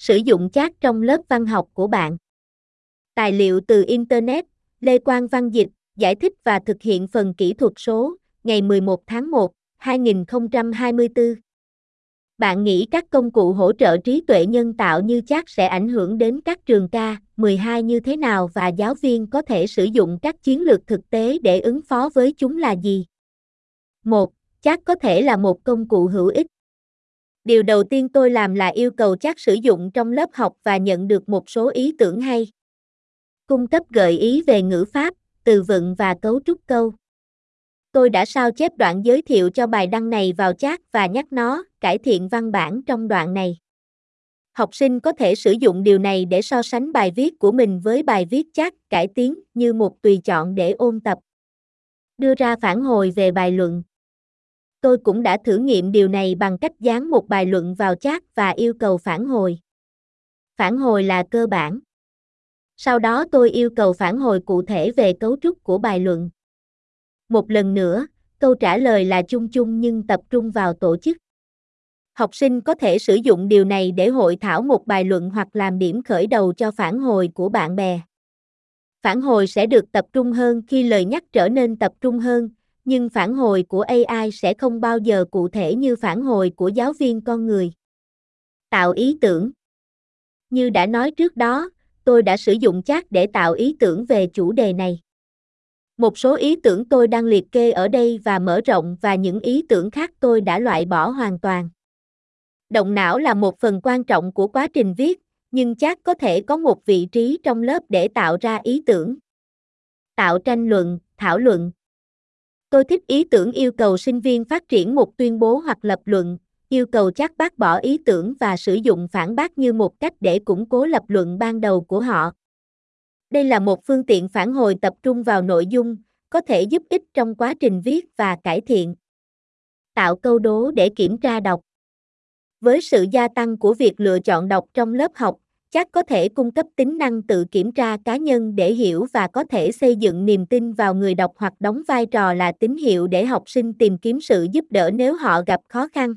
Sử dụng chat trong lớp văn học của bạn. Tài liệu từ Internet, Lê Quang Văn Dịch, giải thích và thực hiện phần kỹ thuật số, ngày 11 tháng 1, 2024. Bạn nghĩ các công cụ hỗ trợ trí tuệ nhân tạo như chat sẽ ảnh hưởng đến các trường K12 như thế nào và giáo viên có thể sử dụng các chiến lược thực tế để ứng phó với chúng là gì? 1. Chat có thể là một công cụ hữu ích. Điều đầu tiên tôi làm là yêu cầu chat sử dụng trong lớp học và nhận được một số ý tưởng hay. Cung cấp gợi ý về ngữ pháp, từ vựng và cấu trúc câu. Tôi đã sao chép đoạn giới thiệu cho bài đăng này vào chat và nhắc nó cải thiện văn bản trong đoạn này. Học sinh có thể sử dụng điều này để so sánh bài viết của mình với bài viết chat cải tiến như một tùy chọn để ôn tập. Đưa ra phản hồi về bài luận. Tôi cũng đã thử nghiệm điều này bằng cách dán một bài luận vào chat và yêu cầu phản hồi. Phản hồi là cơ bản. Sau đó tôi yêu cầu phản hồi cụ thể về cấu trúc của bài luận. Một lần nữa, câu trả lời là chung chung nhưng tập trung vào tổ chức. Học sinh có thể sử dụng điều này để hội thảo một bài luận hoặc làm điểm khởi đầu cho phản hồi của bạn bè. Phản hồi sẽ được tập trung hơn khi lời nhắc trở nên tập trung hơn, nhưng phản hồi của AI sẽ không bao giờ cụ thể như phản hồi của giáo viên con người. Tạo ý tưởng Như đã nói trước đó, tôi đã sử dụng chat để tạo ý tưởng về chủ đề này. Một số ý tưởng tôi đang liệt kê ở đây và mở rộng và những ý tưởng khác tôi đã loại bỏ hoàn toàn. Động não là một phần quan trọng của quá trình viết, nhưng chat có thể có một vị trí trong lớp để tạo ra ý tưởng. Tạo tranh luận, thảo luận. Tôi thích ý tưởng yêu cầu sinh viên phát triển một tuyên bố hoặc lập luận, yêu cầu chắc bác bỏ ý tưởng và sử dụng phản bác như một cách để củng cố lập luận ban đầu của họ. Đây là một phương tiện phản hồi tập trung vào nội dung, có thể giúp ích trong quá trình viết và cải thiện. Tạo câu đố để kiểm tra đọc. Với sự gia tăng của việc lựa chọn đọc trong lớp học, chắc có thể cung cấp tính năng tự kiểm tra cá nhân để hiểu và có thể xây dựng niềm tin vào người đọc hoặc đóng vai trò là tín hiệu để học sinh tìm kiếm sự giúp đỡ nếu họ gặp khó khăn.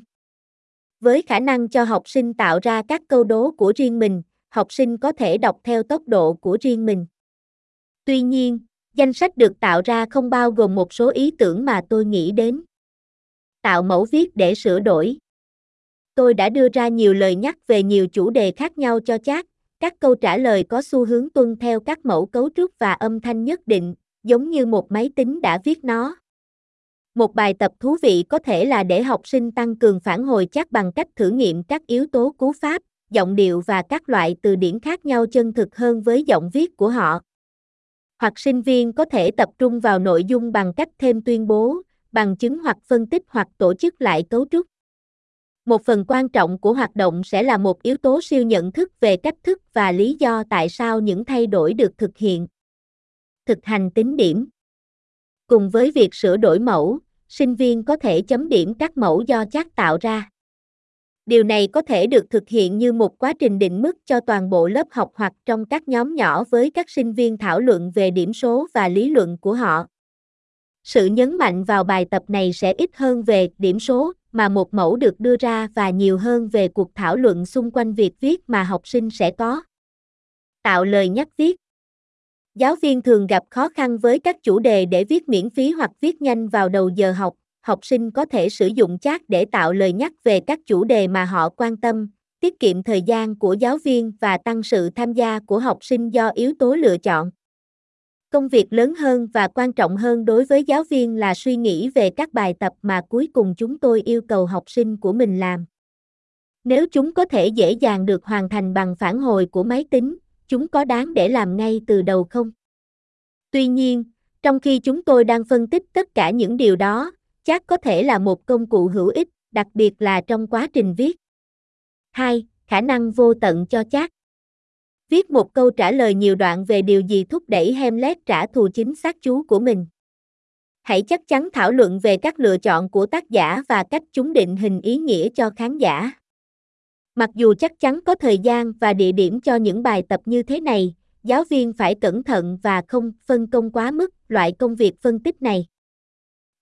Với khả năng cho học sinh tạo ra các câu đố của riêng mình, học sinh có thể đọc theo tốc độ của riêng mình. Tuy nhiên, danh sách được tạo ra không bao gồm một số ý tưởng mà tôi nghĩ đến. Tạo mẫu viết để sửa đổi. Tôi đã đưa ra nhiều lời nhắc về nhiều chủ đề khác nhau cho chat. Các câu trả lời có xu hướng tuân theo các mẫu cấu trúc và âm thanh nhất định, giống như một máy tính đã viết nó. Một bài tập thú vị có thể là để học sinh tăng cường phản hồi chắc bằng cách thử nghiệm các yếu tố cú pháp, giọng điệu và các loại từ điển khác nhau chân thực hơn với giọng viết của họ. Hoặc sinh viên có thể tập trung vào nội dung bằng cách thêm tuyên bố, bằng chứng hoặc phân tích hoặc tổ chức lại cấu trúc. Một phần quan trọng của hoạt động sẽ là một yếu tố siêu nhận thức về cách thức và lý do tại sao những thay đổi được thực hiện. Thực hành tính điểm Cùng với việc sửa đổi mẫu, sinh viên có thể chấm điểm các mẫu do chat tạo ra. Điều này có thể được thực hiện như một quá trình định mức cho toàn bộ lớp học hoặc trong các nhóm nhỏ với các sinh viên thảo luận về điểm số và lý luận của họ. Sự nhấn mạnh vào bài tập này sẽ ít hơn về điểm số mà một mẫu được đưa ra và nhiều hơn về cuộc thảo luận xung quanh việc viết mà học sinh sẽ có. Tạo lời nhắc viết Giáo viên thường gặp khó khăn với các chủ đề để viết miễn phí hoặc viết nhanh vào đầu giờ học. Học sinh có thể sử dụng chat để tạo lời nhắc về các chủ đề mà họ quan tâm, tiết kiệm thời gian của giáo viên và tăng sự tham gia của học sinh do yếu tố lựa chọn. Công việc lớn hơn và quan trọng hơn đối với giáo viên là suy nghĩ về các bài tập mà cuối cùng chúng tôi yêu cầu học sinh của mình làm. Nếu chúng có thể dễ dàng được hoàn thành bằng phản hồi của máy tính, chúng có đáng để làm ngay từ đầu không? Tuy nhiên, trong khi chúng tôi đang phân tích tất cả những điều đó, chắc có thể là một công cụ hữu ích, đặc biệt là trong quá trình viết. 2. Khả năng vô tận cho chat. Viết một câu trả lời nhiều đoạn về điều gì thúc đẩy Hamlet trả thù chính xác chú của mình. Hãy chắc chắn thảo luận về các lựa chọn của tác giả và cách chúng định hình ý nghĩa cho khán giả. Mặc dù chắc chắn có thời gian và địa điểm cho những bài tập như thế này, giáo viên phải cẩn thận và không phân công quá mức loại công việc phân tích này.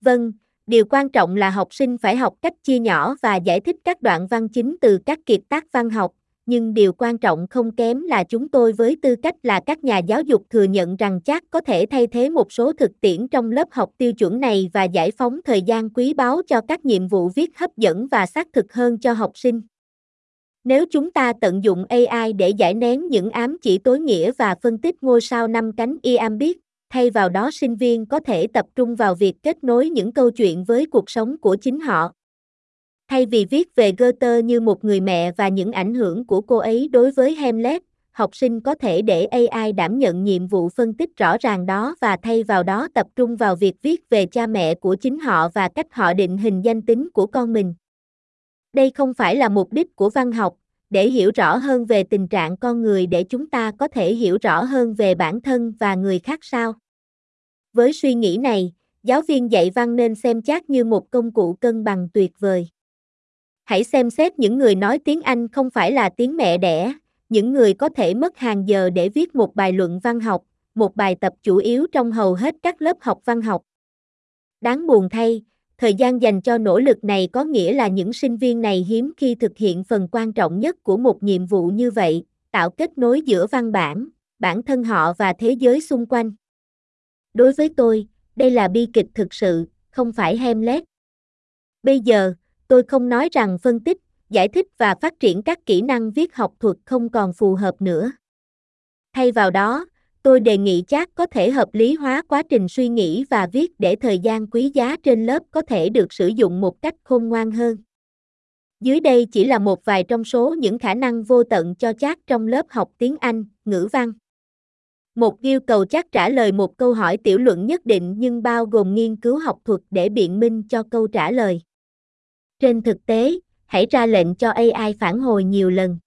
Vâng, điều quan trọng là học sinh phải học cách chia nhỏ và giải thích các đoạn văn chính từ các kiệt tác văn học, nhưng điều quan trọng không kém là chúng tôi với tư cách là các nhà giáo dục thừa nhận rằng chắc có thể thay thế một số thực tiễn trong lớp học tiêu chuẩn này và giải phóng thời gian quý báu cho các nhiệm vụ viết hấp dẫn và xác thực hơn cho học sinh. Nếu chúng ta tận dụng AI để giải nén những ám chỉ tối nghĩa và phân tích ngôi sao năm cánh iambic, thay vào đó sinh viên có thể tập trung vào việc kết nối những câu chuyện với cuộc sống của chính họ. Thay vì viết về Goethe như một người mẹ và những ảnh hưởng của cô ấy đối với Hamlet, học sinh có thể để AI đảm nhận nhiệm vụ phân tích rõ ràng đó và thay vào đó tập trung vào việc viết về cha mẹ của chính họ và cách họ định hình danh tính của con mình. Đây không phải là mục đích của văn học, để hiểu rõ hơn về tình trạng con người để chúng ta có thể hiểu rõ hơn về bản thân và người khác sao. Với suy nghĩ này, giáo viên dạy văn nên xem chat như một công cụ cân bằng tuyệt vời. Hãy xem xét những người nói tiếng Anh không phải là tiếng mẹ đẻ, những người có thể mất hàng giờ để viết một bài luận văn học, một bài tập chủ yếu trong hầu hết các lớp học văn học. Đáng buồn thay, thời gian dành cho nỗ lực này có nghĩa là những sinh viên này hiếm khi thực hiện phần quan trọng nhất của một nhiệm vụ như vậy, tạo kết nối giữa văn bản, bản thân họ và thế giới xung quanh. Đối với tôi, đây là bi kịch thực sự, không phải Hamlet. Bây giờ, tôi không nói rằng phân tích, giải thích và phát triển các kỹ năng viết học thuật không còn phù hợp nữa. Thay vào đó, tôi đề nghị chắc có thể hợp lý hóa quá trình suy nghĩ và viết để thời gian quý giá trên lớp có thể được sử dụng một cách khôn ngoan hơn. Dưới đây chỉ là một vài trong số những khả năng vô tận cho chat trong lớp học tiếng Anh, ngữ văn. Một yêu cầu chắc trả lời một câu hỏi tiểu luận nhất định nhưng bao gồm nghiên cứu học thuật để biện minh cho câu trả lời. Trên thực tế, hãy ra lệnh cho AI phản hồi nhiều lần.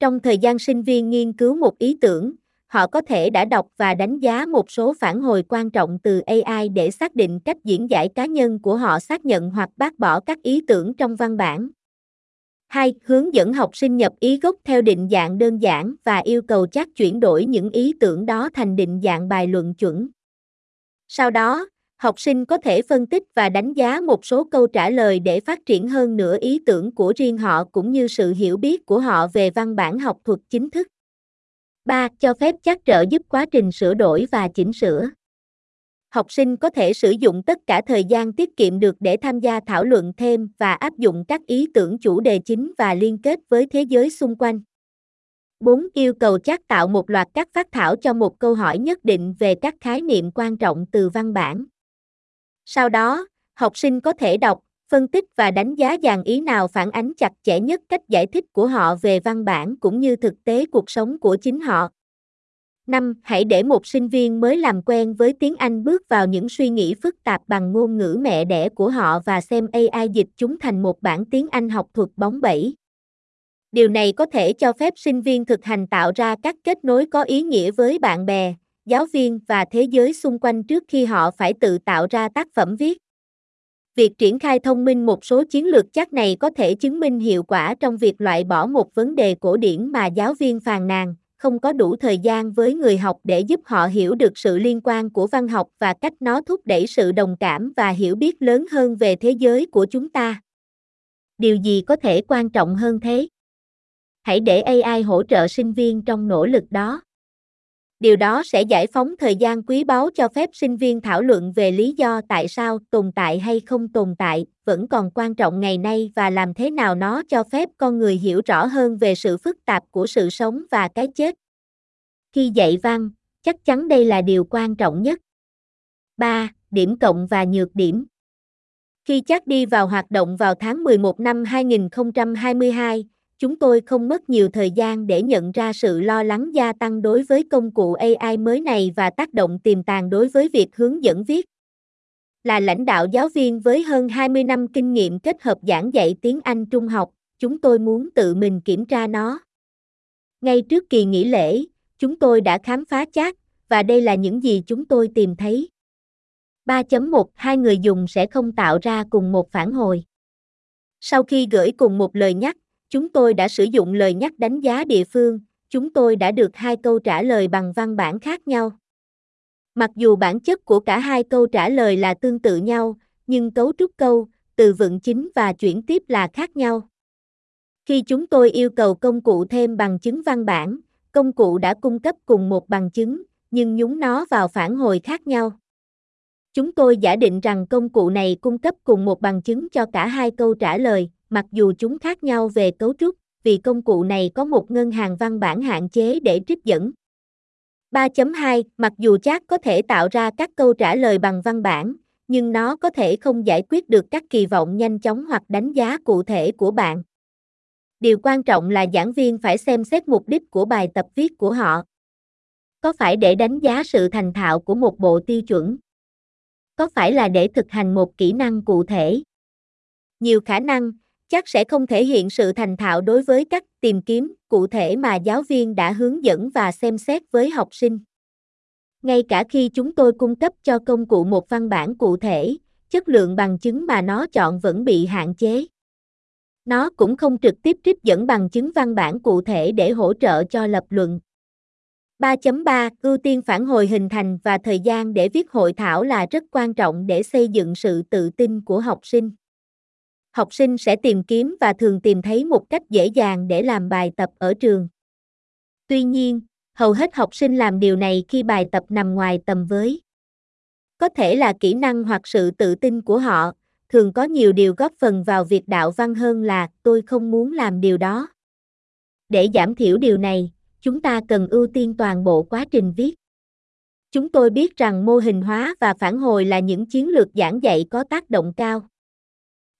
Trong thời gian sinh viên nghiên cứu một ý tưởng, họ có thể đã đọc và đánh giá một số phản hồi quan trọng từ AI để xác định cách diễn giải cá nhân của họ xác nhận hoặc bác bỏ các ý tưởng trong văn bản. 2. Hướng dẫn học sinh nhập ý gốc theo định dạng đơn giản và yêu cầu chắc chuyển đổi những ý tưởng đó thành định dạng bài luận chuẩn. Sau đó, học sinh có thể phân tích và đánh giá một số câu trả lời để phát triển hơn nữa ý tưởng của riêng họ cũng như sự hiểu biết của họ về văn bản học thuật chính thức. 3. Cho phép chắc trợ giúp quá trình sửa đổi và chỉnh sửa. Học sinh có thể sử dụng tất cả thời gian tiết kiệm được để tham gia thảo luận thêm và áp dụng các ý tưởng chủ đề chính và liên kết với thế giới xung quanh. 4. Yêu cầu chắc tạo một loạt các phát thảo cho một câu hỏi nhất định về các khái niệm quan trọng từ văn bản. Sau đó, học sinh có thể đọc, phân tích và đánh giá dàn ý nào phản ánh chặt chẽ nhất cách giải thích của họ về văn bản cũng như thực tế cuộc sống của chính họ. 5. Hãy để một sinh viên mới làm quen với tiếng Anh bước vào những suy nghĩ phức tạp bằng ngôn ngữ mẹ đẻ của họ và xem AI dịch chúng thành một bản tiếng Anh học thuật bóng bẩy. Điều này có thể cho phép sinh viên thực hành tạo ra các kết nối có ý nghĩa với bạn bè, giáo viên và thế giới xung quanh trước khi họ phải tự tạo ra tác phẩm viết. Việc triển khai thông minh một số chiến lược chắc này có thể chứng minh hiệu quả trong việc loại bỏ một vấn đề cổ điển mà giáo viên phàn nàn, không có đủ thời gian với người học để giúp họ hiểu được sự liên quan của văn học và cách nó thúc đẩy sự đồng cảm và hiểu biết lớn hơn về thế giới của chúng ta. Điều gì có thể quan trọng hơn thế? Hãy để AI hỗ trợ sinh viên trong nỗ lực đó. Điều đó sẽ giải phóng thời gian quý báu cho phép sinh viên thảo luận về lý do tại sao tồn tại hay không tồn tại vẫn còn quan trọng ngày nay và làm thế nào nó cho phép con người hiểu rõ hơn về sự phức tạp của sự sống và cái chết. Khi dạy văn, chắc chắn đây là điều quan trọng nhất. 3. Điểm cộng và nhược điểm Khi chắc đi vào hoạt động vào tháng 11 năm 2022, chúng tôi không mất nhiều thời gian để nhận ra sự lo lắng gia tăng đối với công cụ AI mới này và tác động tiềm tàng đối với việc hướng dẫn viết. Là lãnh đạo giáo viên với hơn 20 năm kinh nghiệm kết hợp giảng dạy tiếng Anh trung học, chúng tôi muốn tự mình kiểm tra nó. Ngay trước kỳ nghỉ lễ, chúng tôi đã khám phá chat, và đây là những gì chúng tôi tìm thấy. 3.1 Hai người dùng sẽ không tạo ra cùng một phản hồi. Sau khi gửi cùng một lời nhắc, Chúng tôi đã sử dụng lời nhắc đánh giá địa phương, chúng tôi đã được hai câu trả lời bằng văn bản khác nhau. Mặc dù bản chất của cả hai câu trả lời là tương tự nhau, nhưng cấu trúc câu, từ vựng chính và chuyển tiếp là khác nhau. Khi chúng tôi yêu cầu công cụ thêm bằng chứng văn bản, công cụ đã cung cấp cùng một bằng chứng, nhưng nhúng nó vào phản hồi khác nhau. Chúng tôi giả định rằng công cụ này cung cấp cùng một bằng chứng cho cả hai câu trả lời, mặc dù chúng khác nhau về cấu trúc, vì công cụ này có một ngân hàng văn bản hạn chế để trích dẫn. 3.2 Mặc dù chat có thể tạo ra các câu trả lời bằng văn bản, nhưng nó có thể không giải quyết được các kỳ vọng nhanh chóng hoặc đánh giá cụ thể của bạn. Điều quan trọng là giảng viên phải xem xét mục đích của bài tập viết của họ. Có phải để đánh giá sự thành thạo của một bộ tiêu chuẩn? Có phải là để thực hành một kỹ năng cụ thể? Nhiều khả năng, chắc sẽ không thể hiện sự thành thạo đối với cách tìm kiếm cụ thể mà giáo viên đã hướng dẫn và xem xét với học sinh. Ngay cả khi chúng tôi cung cấp cho công cụ một văn bản cụ thể, chất lượng bằng chứng mà nó chọn vẫn bị hạn chế. Nó cũng không trực tiếp trích dẫn bằng chứng văn bản cụ thể để hỗ trợ cho lập luận. 3.3 Ưu tiên phản hồi hình thành và thời gian để viết hội thảo là rất quan trọng để xây dựng sự tự tin của học sinh. Học sinh sẽ tìm kiếm và thường tìm thấy một cách dễ dàng để làm bài tập ở trường. Tuy nhiên, hầu hết học sinh làm điều này khi bài tập nằm ngoài tầm với. Có thể là kỹ năng hoặc sự tự tin của họ, thường có nhiều điều góp phần vào việc đạo văn hơn là tôi không muốn làm điều đó. Để giảm thiểu điều này, chúng ta cần ưu tiên toàn bộ quá trình viết. Chúng tôi biết rằng mô hình hóa và phản hồi là những chiến lược giảng dạy có tác động cao.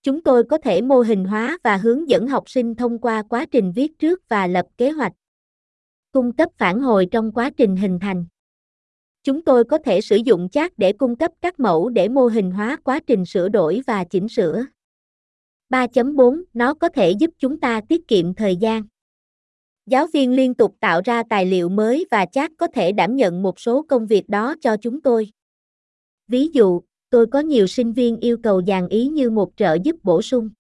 Chúng tôi có thể mô hình hóa và hướng dẫn học sinh thông qua quá trình viết trước và lập kế hoạch. Cung cấp phản hồi trong quá trình hình thành. Chúng tôi có thể sử dụng chat để cung cấp các mẫu để mô hình hóa quá trình sửa đổi và chỉnh sửa. 3.4 Nó có thể giúp chúng ta tiết kiệm thời gian. Giáo viên liên tục tạo ra tài liệu mới và chat có thể đảm nhận một số công việc đó cho chúng tôi. Ví dụ, tôi có nhiều sinh viên yêu cầu dàn ý như một trợ giúp bổ sung.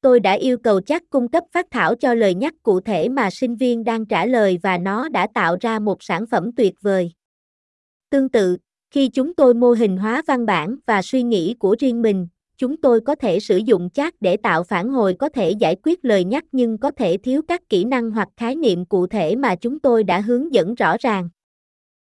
Tôi đã yêu cầu chat cung cấp phát thảo cho lời nhắc cụ thể mà sinh viên đang trả lời và nó đã tạo ra một sản phẩm tuyệt vời. Tương tự, khi chúng tôi mô hình hóa văn bản và suy nghĩ của riêng mình, chúng tôi có thể sử dụng chat để tạo phản hồi có thể giải quyết lời nhắc nhưng có thể thiếu các kỹ năng hoặc khái niệm cụ thể mà chúng tôi đã hướng dẫn rõ ràng.